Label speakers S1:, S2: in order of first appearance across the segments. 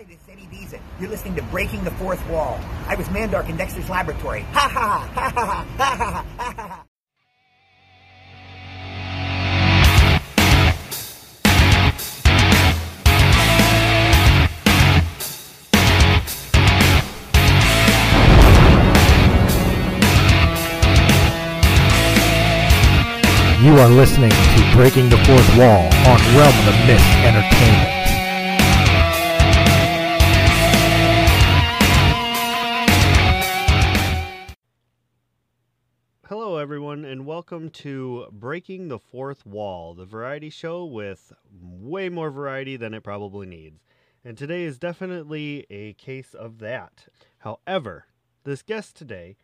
S1: Hi, this is Eddie Deezen. You're listening to Breaking the Fourth Wall. I was Mandark in Dexter's laboratory. Ha ha ha ha ha ha ha ha ha.
S2: You are listening to Breaking the Fourth Wall on Realm of the Mist Entertainment.
S3: Everyone, and welcome to Breaking the Fourth Wall, the variety show with way more variety than it probably needs. And today is definitely a case of that. However, this guest today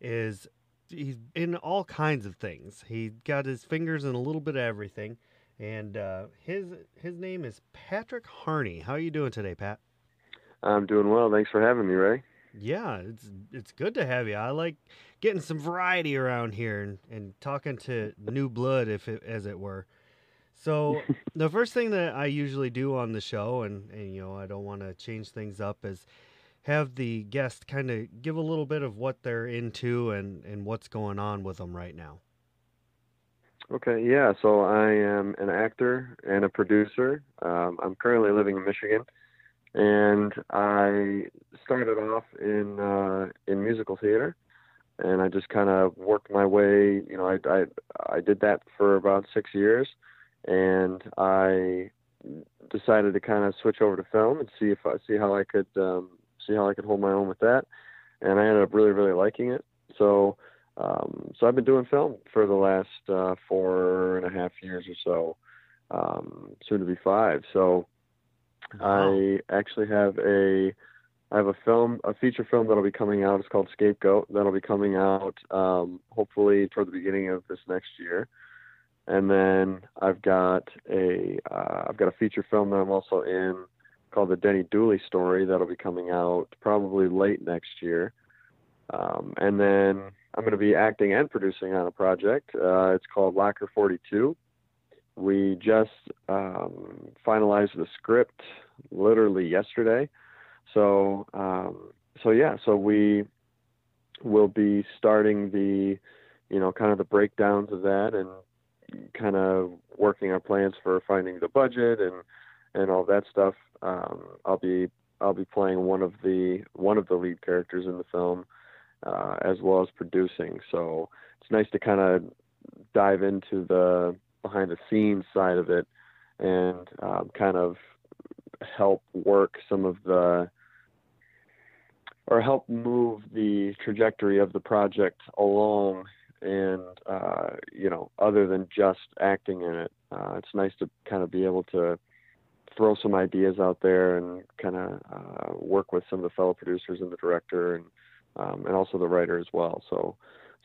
S3: is he's in all kinds of things. He got his fingers in a little bit of everything, and uh, his his name is Patrick Harney. How are you doing today, Pat?
S4: I'm doing well. Thanks for having me, Ray.
S3: Yeah, it's it's good to have you. I like getting some variety around here and, and talking to new blood, if it, as it were. So the first thing that I usually do on the show, and, and you know, I don't want to change things up, is have the guest kind of give a little bit of what they're into and, and what's going on with them right now.
S4: Okay, yeah. So I am an actor and a producer. Um, I'm currently living in Michigan, and I started off in uh, in musical theater, and I just kind of worked my way. You know, I, I I did that for about six years, and I decided to kind of switch over to film and see if I see how I could um, see how I could hold my own with that. And I ended up really really liking it. So um, so I've been doing film for the last uh, four and a half years or so, um, soon to be five. So I actually have a I have a film, a feature film that'll be coming out. It's called Scapegoat. That'll be coming out um, hopefully toward the beginning of this next year. And then I've got a uh, I've got a feature film that I'm also in called the Denny Dooley story that'll be coming out probably late next year. Um, and then I'm going to be acting and producing on a project. Uh, it's called Locker 42. We just um, finalized the script literally yesterday. So, um, so yeah, so we will be starting the, you know, kind of the breakdowns of that and kind of working our plans for finding the budget and and all that stuff. Um, I'll be I'll be playing one of the one of the lead characters in the film, uh, as well as producing. So it's nice to kind of dive into the behind the scenes side of it and um, kind of help work some of the or help move the trajectory of the project along and uh, you know other than just acting in it uh, it's nice to kind of be able to throw some ideas out there and kind of uh, work with some of the fellow producers and the director and um, and also the writer as well so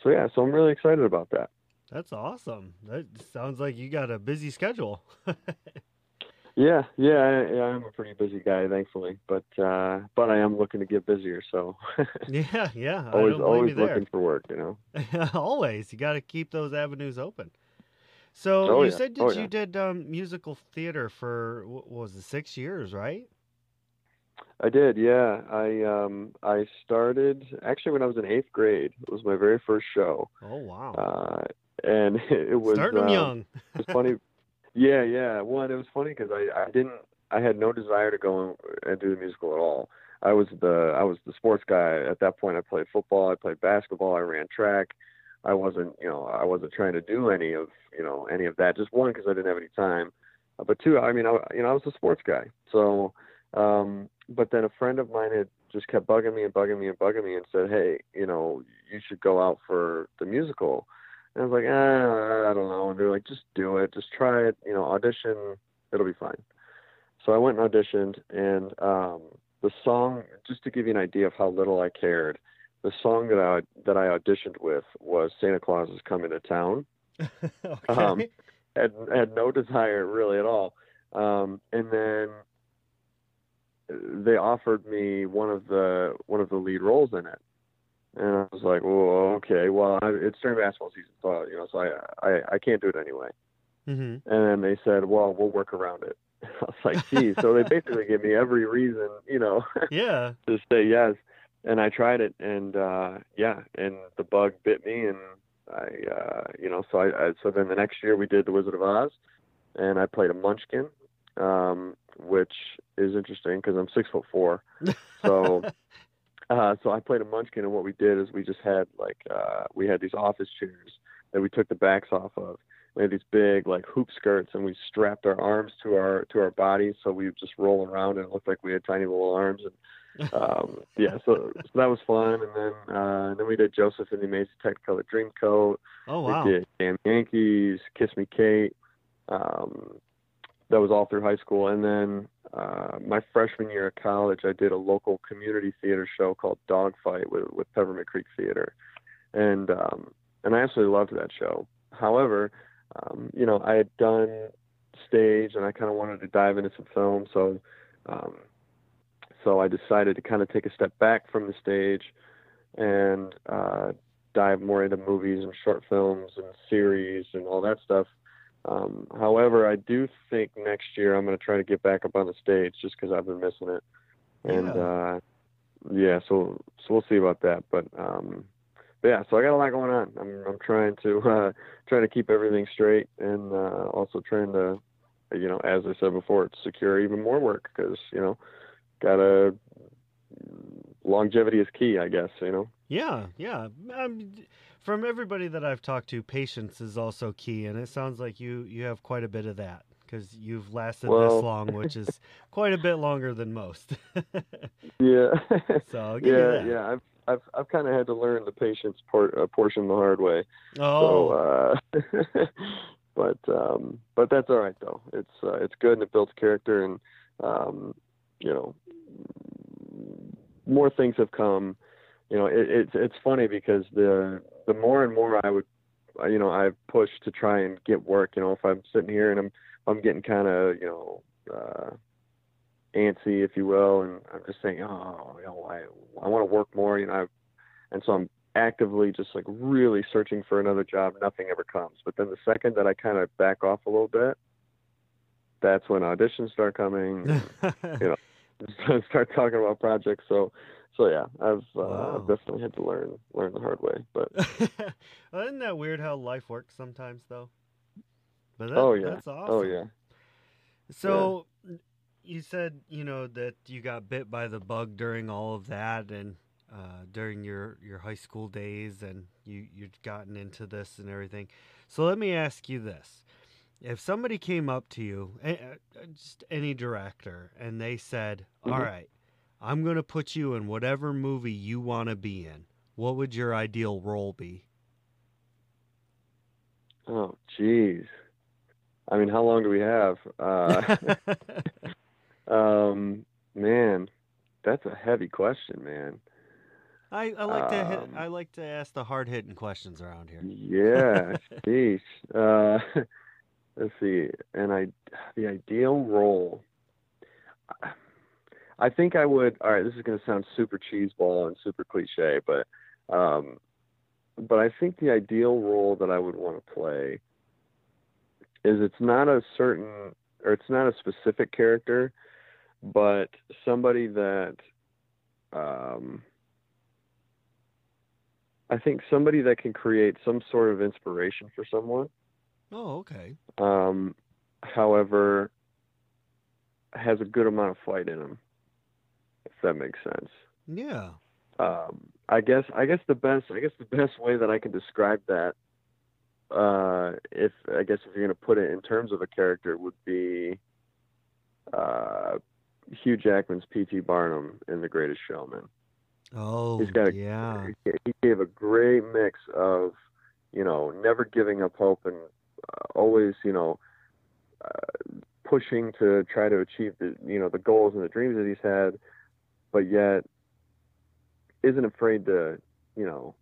S4: so yeah so i'm really excited about that
S3: That's awesome. That sounds like you got a busy schedule.
S4: yeah yeah I, yeah i'm a pretty busy guy thankfully but uh but i am looking to get busier so
S3: yeah, yeah. I
S4: always
S3: don't
S4: always
S3: there.
S4: looking for work you know
S3: Always, you got to keep those avenues open. So
S4: Oh,
S3: you
S4: yeah.
S3: said that
S4: Oh,
S3: you
S4: yeah.
S3: did um, musical theater for what was it, six years, right?
S4: I did, yeah. I um I started actually when I was in eighth grade. It was my very first show,
S3: Oh wow,
S4: uh, and it was
S3: starting them
S4: um,
S3: young.
S4: It was funny. Yeah, yeah. One, it was funny because I I didn't I had no desire to go and, and do the musical at all. I was the I was the sports guy at that point. I played football, I played basketball, I ran track. I wasn't you know I wasn't trying to do any of you know any of that. Just one because I didn't have any time, uh, but two I mean I you know I was a sports guy. So um, but then a friend of mine had just kept bugging me and bugging me and bugging me and said, hey you know you should go out for the musical. And I was like, eh, I don't know. And they're like, just do it, just try it, you know, audition, it'll be fine. So I went and auditioned, and um, the song, just to give you an idea of how little I cared, the song that I that I auditioned with was Santa Claus is Coming to Town.
S3: okay.
S4: um, Had had no desire really at all. Um, and then they offered me one of the one of the lead roles in it. And I was like, "Well, okay. Well, I, it's during basketball season, so you know, so I, I I can't do it anyway."
S3: hmm
S4: And then they said, "Well, we'll work around it." I was like, geez. so they basically gave me every reason, you know,
S3: Yeah.
S4: to say yes. And I tried it, and uh, yeah, and the bug bit me, and I, uh, you know, so I, I, so then the next year we did The Wizard of Oz, and I played a Munchkin, um, which is interesting because I'm six foot four, so. Uh, so I played a munchkin, and what we did is we just had like uh, we had these office chairs that we took the backs off of. We had these big like hoop skirts, and we strapped our arms to our to our bodies, so we would just roll around, and it looked like we had tiny little arms. And um, yeah, so, so that was fun. And then uh, then we did Joseph and the Amazing Technicolor Dreamcoat.
S3: oh wow.
S4: We did Damn Yankees, Kiss Me Kate. Um, that was all through high school. And then uh, my freshman year of college, I did a local community theater show called Dogfight with, with Peppermint Creek Theater. And, um, and I absolutely loved that show. However, um, you know, I had done stage and I kind of wanted to dive into some film. So, um, so I decided to kind of take a step back from the stage and uh, dive more into movies and short films and series and all that stuff. Um, however, I do think next year I'm going to try to get back up on the stage just because I've been missing it. And
S3: Yeah.
S4: uh, yeah, so so we'll see about that. But um, but yeah, so I got a lot going on. I'm I'm trying to uh, trying to keep everything straight and uh, also trying to, you know, as I said before, secure even more work because you know, gotta longevity is key, I guess. You know.
S3: Yeah, yeah. Um, from everybody that I've talked to, patience is also key, and it sounds like you you have quite a bit of that because you've lasted
S4: Well-
S3: this long, which is quite a bit longer than most.
S4: Yeah.
S3: so I'll give you
S4: yeah,
S3: that.
S4: yeah. I've I've I've kind of had to learn the patience part uh, portion the hard way.
S3: Oh,
S4: So, uh, but um, but that's all right though. It's uh, it's good and it builds character and um, you know more things have come. You know, it, it's it's funny because the the more and more I would uh, you know I've pushed to try and get work. You know, if I'm sitting here and I'm I'm getting kind of you know. Uh, antsy, if you will, and I'm just saying, oh, you know, I I want to work more, you know, I've, and so I'm actively just like really searching for another job. Nothing ever comes. But then the second that I kind of back off a little bit, that's when auditions start coming. you know, start talking about projects. So, so yeah, I've uh,
S3: Wow.
S4: I've definitely had to learn learn the hard way. But
S3: well, isn't that weird how life works sometimes, though? But that,
S4: oh yeah,
S3: that's awesome.
S4: oh yeah,
S3: So you said you know that you got bit by the bug during all of that and uh, during your your high school days, and you you'd gotten into this and everything. So let me ask you this: If somebody came up to you, just any director, and they said, "All
S4: Mhm.
S3: right, I'm going to put you in whatever movie you want to be in," what would your ideal role be?
S4: oh jeez. I mean, how long do we have? Uh, um, man, that's a heavy question, man.
S3: I, I like to hit,
S4: Um,
S3: I like to ask the hard hitting questions around here.
S4: Yeah, sheesh. Uh, let's see. And I, the ideal role. I think I would. All right, this is going to sound super cheeseball and super cliche, but, um, but I think the ideal role that I would want to play is it's not a certain or it's not a specific character, but somebody that, um, I think somebody that can create some sort of inspiration for someone.
S3: Oh, okay.
S4: Um, however, has a good amount of fight in him, if that makes sense.
S3: Yeah.
S4: Um, I guess I guess the best I guess the best way that I can describe that, uh, if I guess if you're gonna put it in terms of a character, would be uh, Hugh Jackman's P.T. Barnum in The Greatest Showman.
S3: Oh,
S4: He's got a,
S3: yeah.
S4: he he gave a great mix of, you know, never giving up hope and uh, always, you know, uh, pushing to try to achieve the, you know, the goals and the dreams that he's had, but yet isn't afraid to, you know,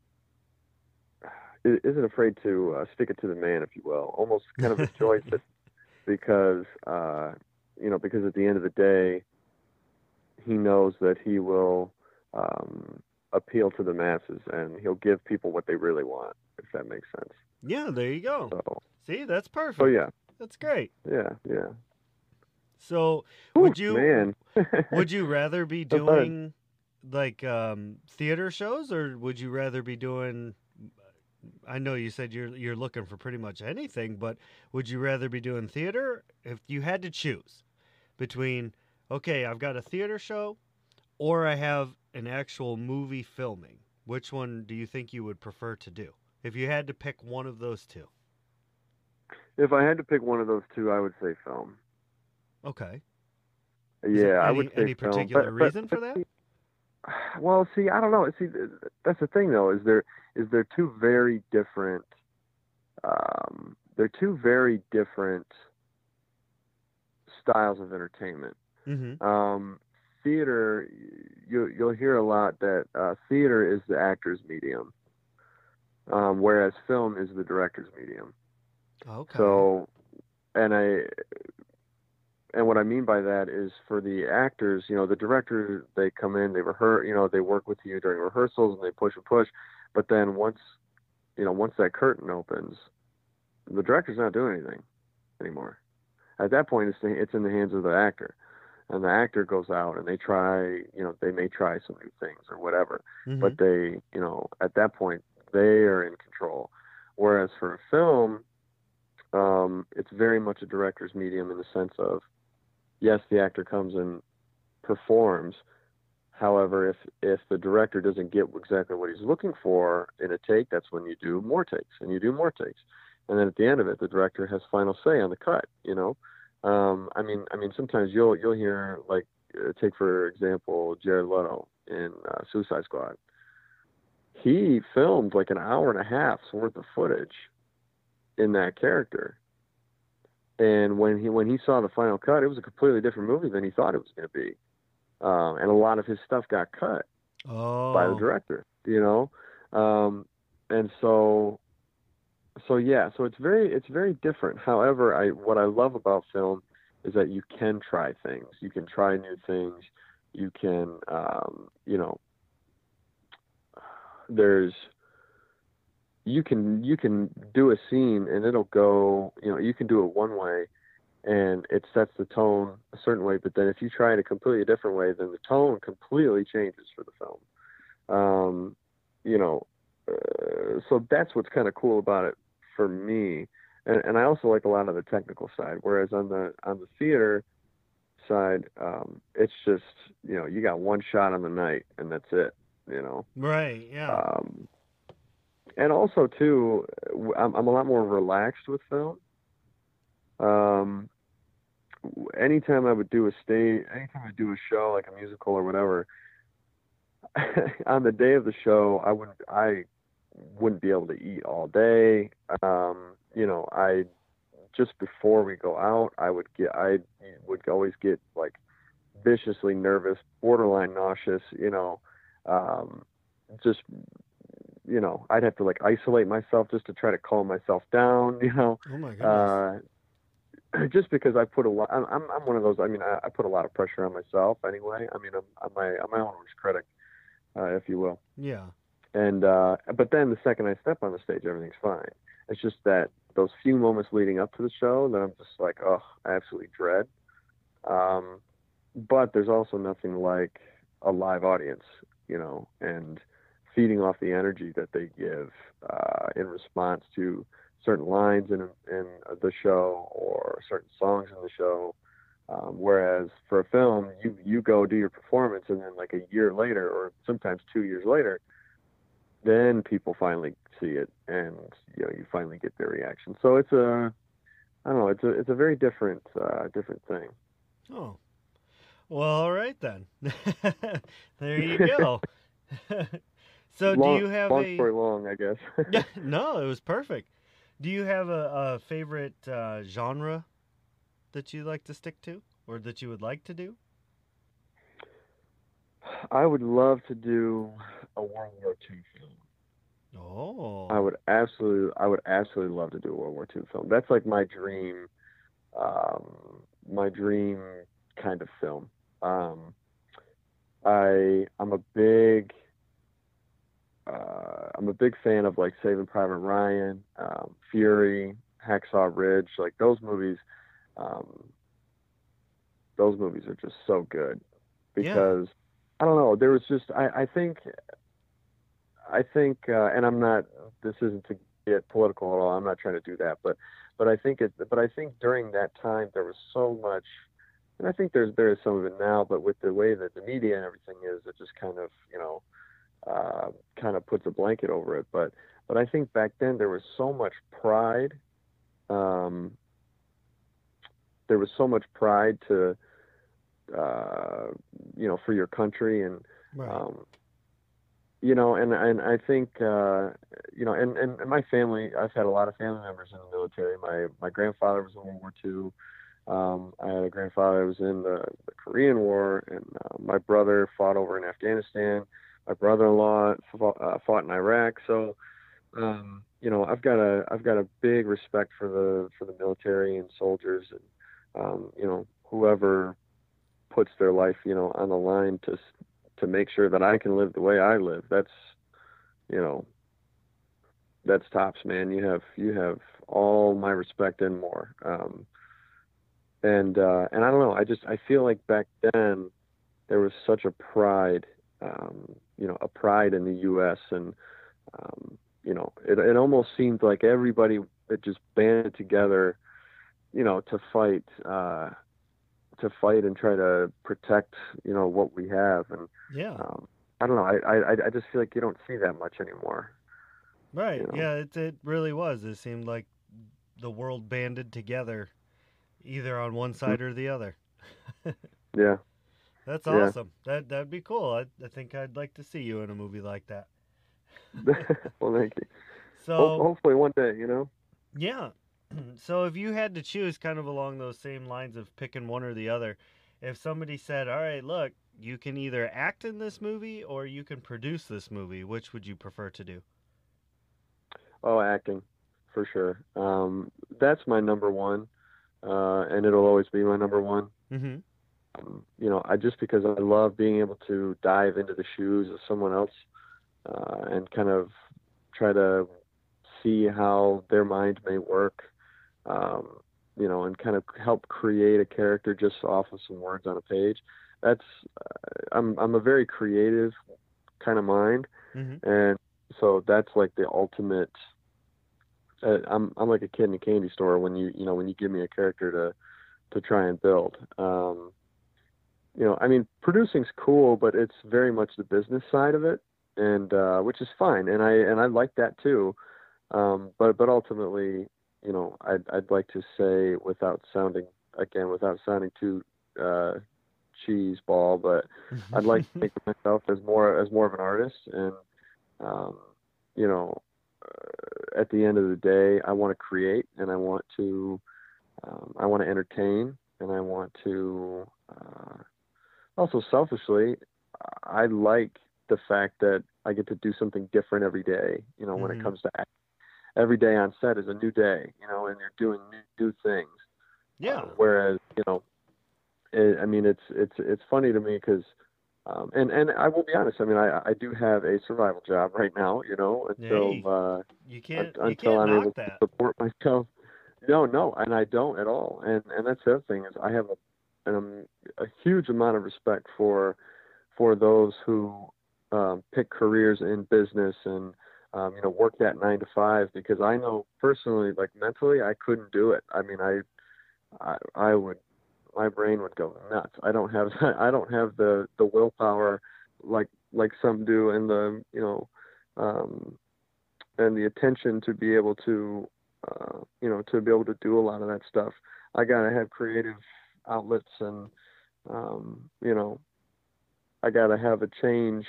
S4: isn't afraid to uh, stick it to the man, if you will. Almost kind of enjoys it because, uh, you know, because at the end of the day, he knows that he will um, appeal to the masses and he'll give people what they really want, if that makes sense.
S3: Yeah, there you go.
S4: So,
S3: See, that's perfect.
S4: Oh, yeah,
S3: That's great.
S4: yeah, yeah.
S3: So would you would you rather be doing like um, theater shows, or would you rather be doing? I know you said you're you're looking for pretty much anything, but would you rather be doing theater if you had to choose between? Okay, I've got a theater show, or I have an actual movie filming. Which one do you think you would prefer to do if you had to pick one of those two?
S4: if I had to pick one of those two, I would say film.
S3: Okay. Is
S4: Yeah,
S3: there
S4: I
S3: any-
S4: would say
S3: any particular
S4: But- but-
S3: reason for
S4: but
S3: that?
S4: Well, see, I don't know. See, that's the thing, though. Is there is there two very different? Um, they're two very different styles of entertainment.
S3: Mm-hmm.
S4: Um, theater, you you'll hear a lot that uh, theater is the actor's medium, um, whereas film is the director's medium.
S3: Okay.
S4: So, and I, and what I mean by that is for the actors, you know, the director, they come in, they rehearse, you know, they work with you during rehearsals and they push and push, but then once, you know, once that curtain opens, the director's not doing anything anymore. At that point, it's the, it's in the hands of the actor, and the actor goes out and they try, you know, they may try some new things or whatever
S3: Mhm.
S4: but they, you know, at that point they are in control. Whereas for a film, um, it's very much a director's medium in the sense of, yes, the actor comes and performs. However, if if the director doesn't get exactly what he's looking for in a take, that's when you do more takes and you do more takes, and then at the end of it, the director has final say on the cut. You know, um, I mean, I mean, sometimes you'll you'll hear like, uh, take for example, Jared Leto in uh, Suicide Squad he filmed like an hour and a half's worth of footage in that character. And when he when he saw the final cut, it was a completely different movie than he thought it was going to be. Um, and a lot of his stuff got cut
S3: oh.
S4: by the director, you know. Um, and so, so yeah, so it's very it's very different. However, I what I love about film is that you can try things, you can try new things, you can, um, you know, there's you can you can do a scene and it'll go you know you can do it one way and it sets the tone a certain way but then if you try it a completely different way then the tone completely changes for the film um you know uh, so that's what's kind of cool about it for me and, and i also like a lot of the technical side whereas on the on the theater side um it's just you know you got one shot on the night and that's it you know
S3: Right. Yeah.
S4: um, and also too, I'm, I'm a lot more relaxed with film. Um, anytime I would do a stage, anytime I do a show like a musical or whatever, on the day of the show, I wouldn't, I wouldn't be able to eat all day. Um, you know, I just before we go out, I would get, I would always get like viciously nervous, borderline nauseous. You know, um, just you know, I'd have to like isolate myself just to try to calm myself down, you know,
S3: oh my goodness.
S4: uh, just because I put a lot, I'm, I'm one of those, I mean, I, I put a lot of pressure on myself anyway. I mean, I'm, I'm my, I'm my own worst critic, uh, if you will.
S3: yeah.
S4: And, uh, but then the second I step on the stage, everything's fine. It's just that those few moments leading up to the show that I'm just like, oh, I absolutely dread. Um, but there's also nothing like a live audience, you know, and feeding off the energy that they give uh, in response to certain lines in in the show or certain songs in the show. Um, whereas for a film, you you go do your performance, and then like a year later, or sometimes two years later, then people finally see it, and you know you finally get their reaction. So it's a I don't know. It's a it's a very different uh, different thing.
S3: Oh. Well, all right then. there you go. so,
S4: long,
S3: do you have
S4: long
S3: a?
S4: story long, I guess.
S3: Yeah, no, it was perfect. Do you have a, a favorite uh, genre that you like to stick to, or that you would like to do?
S4: I would love to do a World War II film.
S3: Oh.
S4: I would absolutely, I would absolutely love to do a World War II film. That's like my dream, um, my dream kind of film. Um, I, I'm a big, I'm a big fan of like Saving Private Ryan, um, Fury, Hacksaw Ridge, like those movies. Um, those movies are just so good because I don't know. There was just I, I think I think, uh, and I'm not. This isn't to get political at all. I'm not trying to do that, but but I think it. But I think during that time there was so much, and I think there's there is some of it now. But with the way that the media and everything is, it just kind of you know, uh, kind of puts a blanket over it. But but I think back then there was so much pride. Um, there was so much pride to, uh, you know, for your country and.
S3: Right.
S4: Um, you know, and and I think uh, you know, and, and and my family, I've had a lot of family members in the military. My my grandfather was in World War II. Um, I had a grandfather who was in the, the Korean War, and uh, my brother fought over in Afghanistan. My brother-in-law fought, uh, fought in Iraq. So, um, you know, I've got a I've got a big respect for the for the military and soldiers, and um, you know, whoever puts their life, you know, on the line to to make sure that I can live the way I live. That's, you know, that's tops, man. You have you have all my respect and more. Um, and uh, and I don't know. I just I feel like back then there was such a pride, um, you know, a pride in the U.S. and um, you know, it it almost seemed like everybody it just banded together, you know, to fight. Uh, to fight and try to protect, you know, what we have. And
S3: yeah,
S4: um, I don't know. I, I I just feel like you don't see that much anymore.
S3: right.
S4: you know.
S3: Yeah, it it really was. It seemed like the world banded together, either on one side or the other.
S4: Yeah.
S3: That's
S4: Yeah.
S3: awesome. That that'd be cool. I I think I'd like to see you in a movie like that.
S4: well, thank you.
S3: So
S4: Ho- hopefully one day, you know.
S3: Yeah. so if you had to choose kind of along those same lines of picking one or the other, if somebody said, "All right, look, you can either act in this movie or you can produce this movie, which would you prefer to do?"
S4: Oh, acting, for sure. Um, that's my number one, uh, and it'll always be my number one.
S3: Mhm.
S4: Um, you know, I just because I love being able to dive into the shoes of someone else uh, and kind of try to see how their mind may work. Um, you know, and kind of help create a character just off of some words on a page. That's uh, I'm I'm a very creative kind of mind,
S3: Mhm.
S4: and so that's like the ultimate. Uh, I'm I'm like a kid in a candy store when you you know when you give me a character to to try and build. Um, you know, I mean, producing's cool, but it's very much the business side of it, and uh, which is fine, and I and I like that too. Um, but but ultimately, you know, I'd I'd like to say without sounding again without sounding too uh, cheese ball, but I'd like to think of myself as more as more of an artist, and um, you know, uh, at the end of the day, I want to create, and I want to, um, I want to entertain, and I want to. Uh, also, selfishly, I like the fact that I get to do something different every day. You know, when
S3: Mhm.
S4: it comes to act. every day on set is a new day. You know, and you're doing new, new things.
S3: yeah.
S4: Uh, whereas, you know, it, I mean, it's it's it's funny to me because, um, and and I will be honest. I mean, I I do have a survival job right now. You know, until
S3: Hey,
S4: uh,
S3: you can't
S4: un- until
S3: can't
S4: I'm able
S3: that.
S4: to support myself. No, no, and I don't at all. And and that's the other thing is I have a um, a huge amount of respect for for those who um, pick careers in business and um, you know work that nine to five because I know personally, like mentally, I couldn't do it. I mean, I I, I would my brain would go nuts. I don't have I don't have the the willpower like like some do and the you know um, and the attention to be able to uh, you know to be able to do a lot of that stuff. I gotta have creative outlets and um, you know I gotta have a change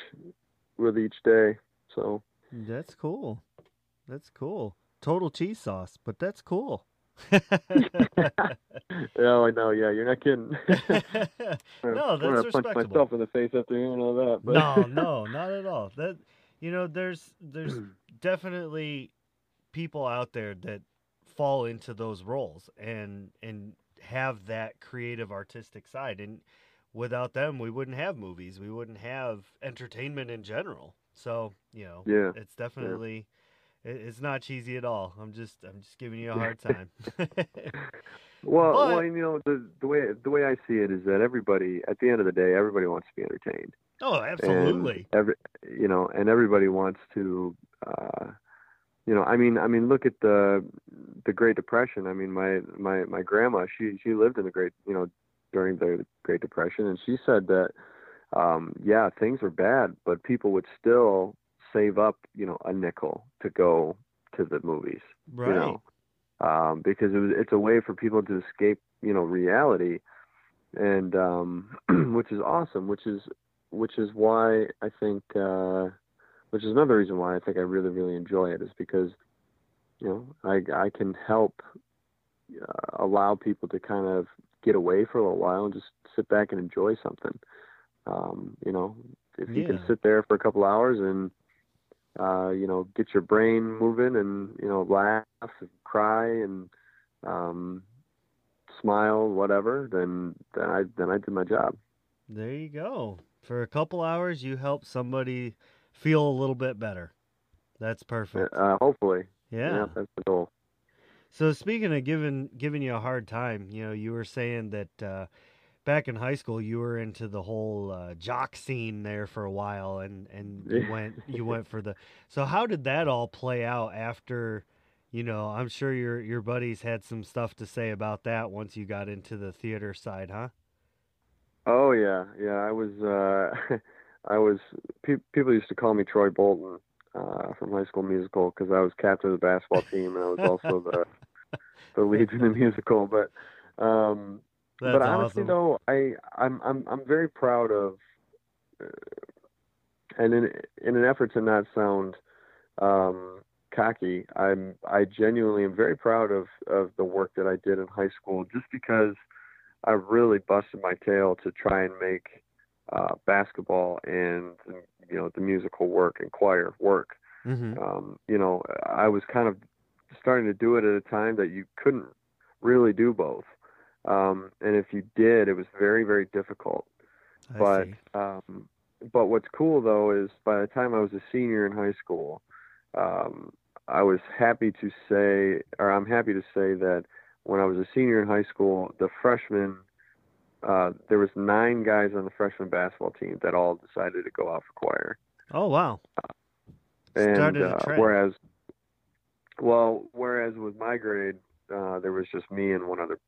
S4: with each day. So
S3: That's cool. That's cool. Total cheese sauce, but that's cool.
S4: yeah, I know. Yeah, you're not kidding.
S3: no, that's
S4: I'm gonna
S3: that's
S4: punch
S3: respectable.
S4: myself in the face after hearing all that. But
S3: no, no, not at all. That you know, there's there's definitely people out there that fall into those roles and and have that creative artistic side and without them we wouldn't have movies we wouldn't have entertainment in general so you know
S4: Yeah,
S3: it's definitely it- it's not cheesy at all i'm just i'm just giving you a hard time
S4: Well,
S3: But-
S4: well, you know the the way the way I see it is that everybody at the end of the day, everybody wants to be entertained.
S3: Oh, absolutely.
S4: And every you know, and everybody wants to. Uh, you know, I mean, I mean, look at the the Great Depression. I mean, my my my grandma, she she lived in the Great, you know, during the Great Depression, and she said that, um, yeah, things were bad, but people would still save up, you know, a nickel to go to the movies
S3: right.
S4: you know, um, because it was, it's a way for people to escape, you know, reality, and um, which is awesome. Which is which is why I think, uh, which is another reason why I think I really really enjoy it is because, you know, I I can help uh, allow people to kind of get away for a little while and just sit back and enjoy something. Um, you know, if you can sit there for a couple hours and uh, you know, get your brain moving and, you know, laugh and cry and um, smile, whatever, then then I then I did my job.
S3: There you go. For a couple hours, you help somebody feel a little bit better. That's perfect.
S4: Uh, hopefully.
S3: Yeah.
S4: that's the goal.
S3: So speaking of giving giving you a hard time, you know, you were saying that uh, back in high school you were into the whole uh, jock scene there for a while, and and you went you went for the. So how did that all play out after? You know, I'm sure your your buddies had some stuff to say about that once you got into the theater side, huh?
S4: Oh yeah, yeah. I was uh, I was pe- people used to call me Troy Bolton uh, from High School Musical because I was captain of the basketball team and I was also the the lead in the musical. But um,
S3: That's
S4: but honestly
S3: awesome.
S4: though i i'm i'm i'm very proud of uh, and in in an effort to not sound um cocky i'm i genuinely am very proud of of the work that i did in high school just because i really busted my tail to try and make uh basketball and you know the musical work and choir work
S3: hmm
S4: um, you know, I was kind of starting to do it at a time that you couldn't really do both. Um, and if you did, it was very, very difficult.
S3: I
S4: but um, but what's cool though is by the time I was a senior in high school, um, I was happy to say, or I'm happy to say that when I was a senior in high school, the freshmen, uh, there was nine guys on the freshman basketball team that all decided to go out for choir
S3: Oh wow.
S4: and
S3: Started a
S4: uh,
S3: trend.
S4: whereas well whereas with my grade uh there was just me and one other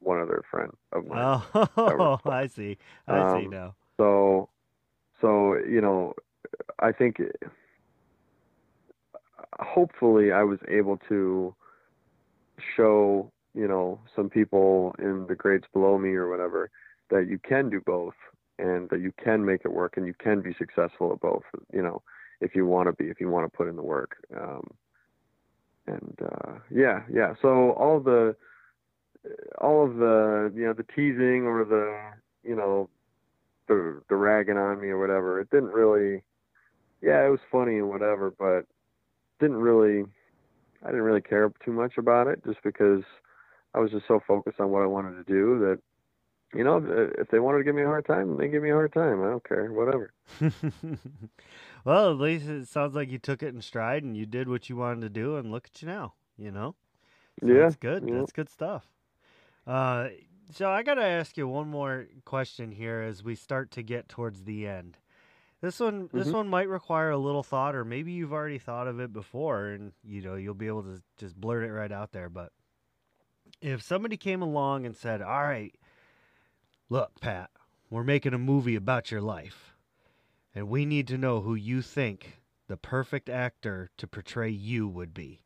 S4: one other friend of mine
S3: Oh, I see. I see
S4: Um,
S3: now.
S4: so so you know i think hopefully i was able to show you know some people in the grades below me or whatever that you can do both and that you can make it work and you can be successful at both you know if you want to be if you want to put in the work. Um and uh yeah yeah. So all the all of the you know the teasing or the you know the the ragging on me or whatever it didn't really yeah it was funny and whatever but didn't really i didn't really care too much about it just because i was just so focused on what i wanted to do that you know if, if they wanted to give me a hard time they give me a hard time i don't care whatever
S3: well, at least it sounds like you took it in stride and you did what you wanted to do, and look at you now. You know, So
S4: Yeah,
S3: that's good.
S4: yeah.
S3: That's good stuff. Uh, so I gotta ask you one more question here as we start to get towards the end. This one, this
S4: Mhm.
S3: one might require a little thought, or maybe you've already thought of it before, and you know you'll be able to just blurt it right out there. But if somebody came along and said, "All right, look, Pat, we're making a movie about your life, and we need to know who you think the perfect actor to portray you would be,"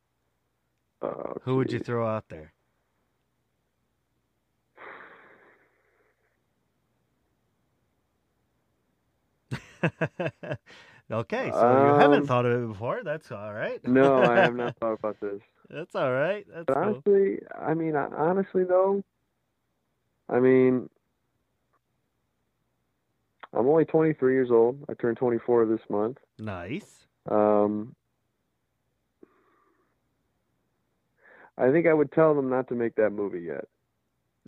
S4: uh,
S3: who would you throw out there? okay, so you haven't
S4: Um,
S3: thought of it before. That's all right.
S4: no i have not thought about this
S3: That's all right. That's
S4: But
S3: cool.
S4: honestly, I mean, honestly though, I mean, I'm only 23 years old. I turned 24 this month.
S3: Nice.
S4: Um, I think I would tell them not to make that movie yet.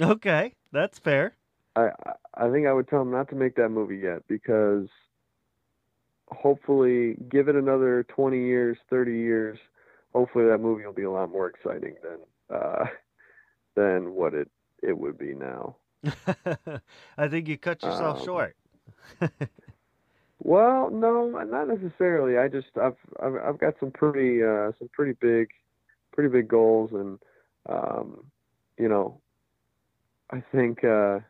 S3: Okay, that's fair.
S4: I I- I think I would tell them not to make that movie yet because hopefully, give it another 20 years, 30 years. Hopefully, that movie will be a lot more exciting than uh, than what it it would be now.
S3: I think you cut yourself
S4: Um,
S3: short.
S4: Well, no, not necessarily. I just I've I've, I've got some pretty uh, some pretty big, pretty big goals, and um, you know, I think. Uh,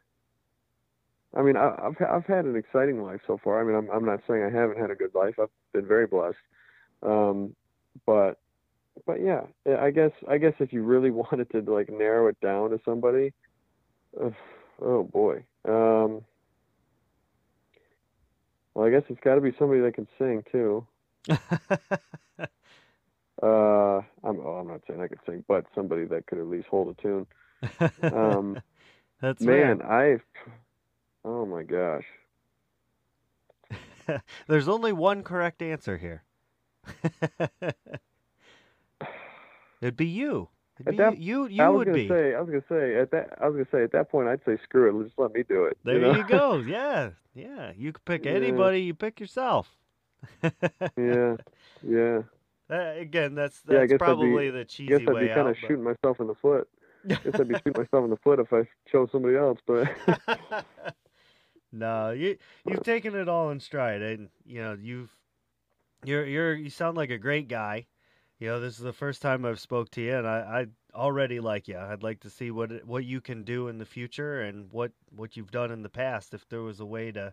S4: I mean, I, I've I've had an exciting life so far. I mean, I'm I'm not saying I haven't had a good life. I've been very blessed, um, but but yeah, I guess I guess if you really wanted to like narrow it down to somebody, uh, oh boy. Um, well, I guess it's got to be somebody that can sing too. Uh, I'm oh, I'm not saying I could sing, but somebody that could at least hold a tune. Um,
S3: That's
S4: man. I, oh my gosh.
S3: There's only one correct answer here. It'd be you. It'd
S4: At
S3: be
S4: that-
S3: you. You,
S4: I
S3: you
S4: was
S3: would
S4: gonna
S3: be.
S4: say, I was gonna say at that, I was gonna say at that point, I'd say screw it, just let me do it.
S3: there
S4: know?
S3: you go. Yeah, yeah. You could pick
S4: Yeah.
S3: anybody. You pick yourself.
S4: yeah, yeah.
S3: Uh, again, that's
S4: Yeah, I
S3: that's
S4: guess I'd be-
S3: probably the
S4: I
S3: cheesy
S4: guess I'd
S3: way
S4: be kind
S3: out.
S4: of shooting myself in the foot. I guess I'd be shooting myself in the foot if I chose somebody else. But
S3: but- no, you you've taken it all in stride, and you know you've you're you're you sound like a great guy. You know, this is the first time I've spoke to you, and I, I already like you. I'd like to see what it- what you can do in the future and what what you've done in the past. If there was a way to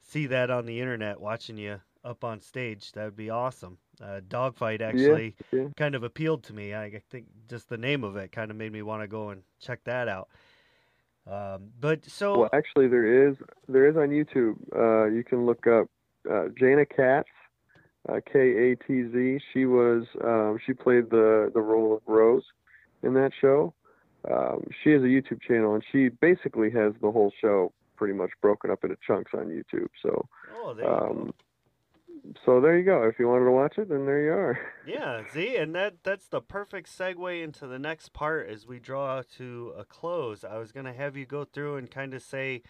S3: see that on the internet, watching you up on stage, that would be awesome. Uh, dogfight actually
S4: yeah.
S3: kind of appealed to me. I think just the name of it kind of made me want to go and check that out. Um, but so
S4: well, actually, there is there is on YouTube. Uh, you can look up uh, Jana Katz, uh, K A T Z. She was um, she played the the role of Rose in that show. Um, she has a YouTube channel, and she basically has the whole show pretty much broken up into chunks on YouTube. So
S3: oh, there you go.
S4: um, so there you go. If you wanted to watch it, then there you are.
S3: Yeah, see, and that that's the perfect segue into the next part as we draw to a close. I was gonna have you go through and kind of say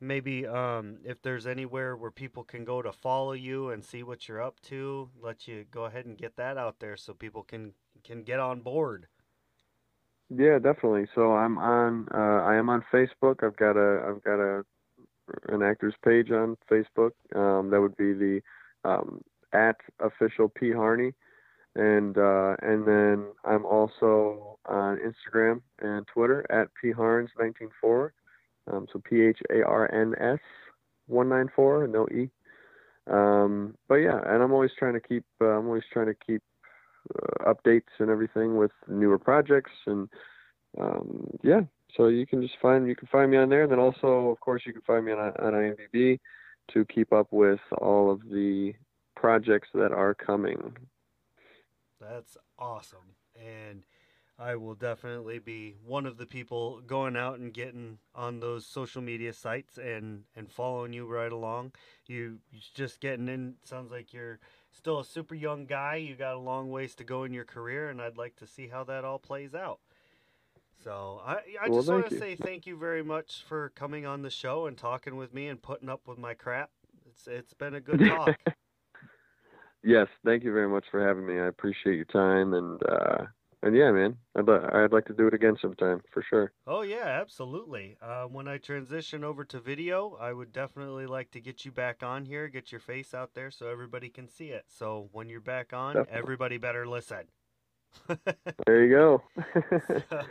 S3: maybe um, if there's anywhere where people can go to follow you and see what you're up to. Let you go ahead and get that out there so people can can get on board.
S4: Yeah, definitely. So I'm on. Uh, I am on Facebook. I've got a. I've got a an actors page on Facebook. Um, that would be the um, at official P Harney, and uh, and then I'm also on Instagram and Twitter at P Harns 194. Um, so P H A R N S 194, no E. Um, but yeah, and I'm always trying to keep. Uh, I'm always trying to keep uh, updates and everything with newer projects and um, yeah. So you can just find you can find me on there, and then also, of course, you can find me on on IMDb to keep up with all of the projects that are coming.
S3: That's awesome. And I will definitely be one of the people going out and getting on those social media sites and, and following you right along. You just getting in sounds like you're still a super young guy. You got a long ways to go in your career and I'd like to see how that all plays out. So I I
S4: Well,
S3: just want to say thank you very much for coming on the show and talking with me and putting up with my crap. It's it's been a good talk.
S4: Yes, thank you very much for having me. I appreciate your time, and uh, and yeah, man, I'd li- I'd like to do it again sometime for sure.
S3: Oh yeah, absolutely. Uh, when I transition over to video, I would definitely like to get you back on here, get your face out there so everybody can see it. So when you're back on,
S4: Definitely.
S3: everybody better listen.
S4: There you go.
S3: so,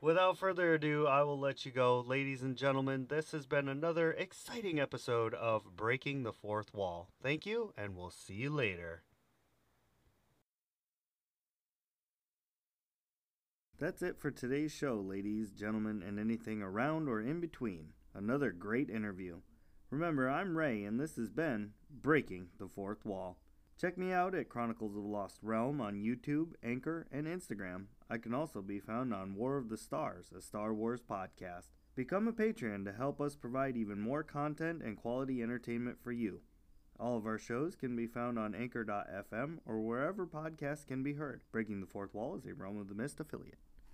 S3: without further ado, I will let you go, ladies and gentlemen. This has been another exciting episode of Breaking the Fourth Wall. Thank you, and we'll see you later. That's it for today's show, ladies, gentlemen, and anything around or in between. Another great interview. Remember, I'm Ray, and this has been Breaking the Fourth Wall. Check me out at Chronicles of the Lost Realm on YouTube, Anchor, and Instagram. I can also be found on War of the Stars, a Star Wars podcast. Become a patron to help us provide even more content and quality entertainment for you. All of our shows can be found on Anchor.fm or wherever podcasts can be heard. Breaking the Fourth Wall is a Realm of the Mist affiliate.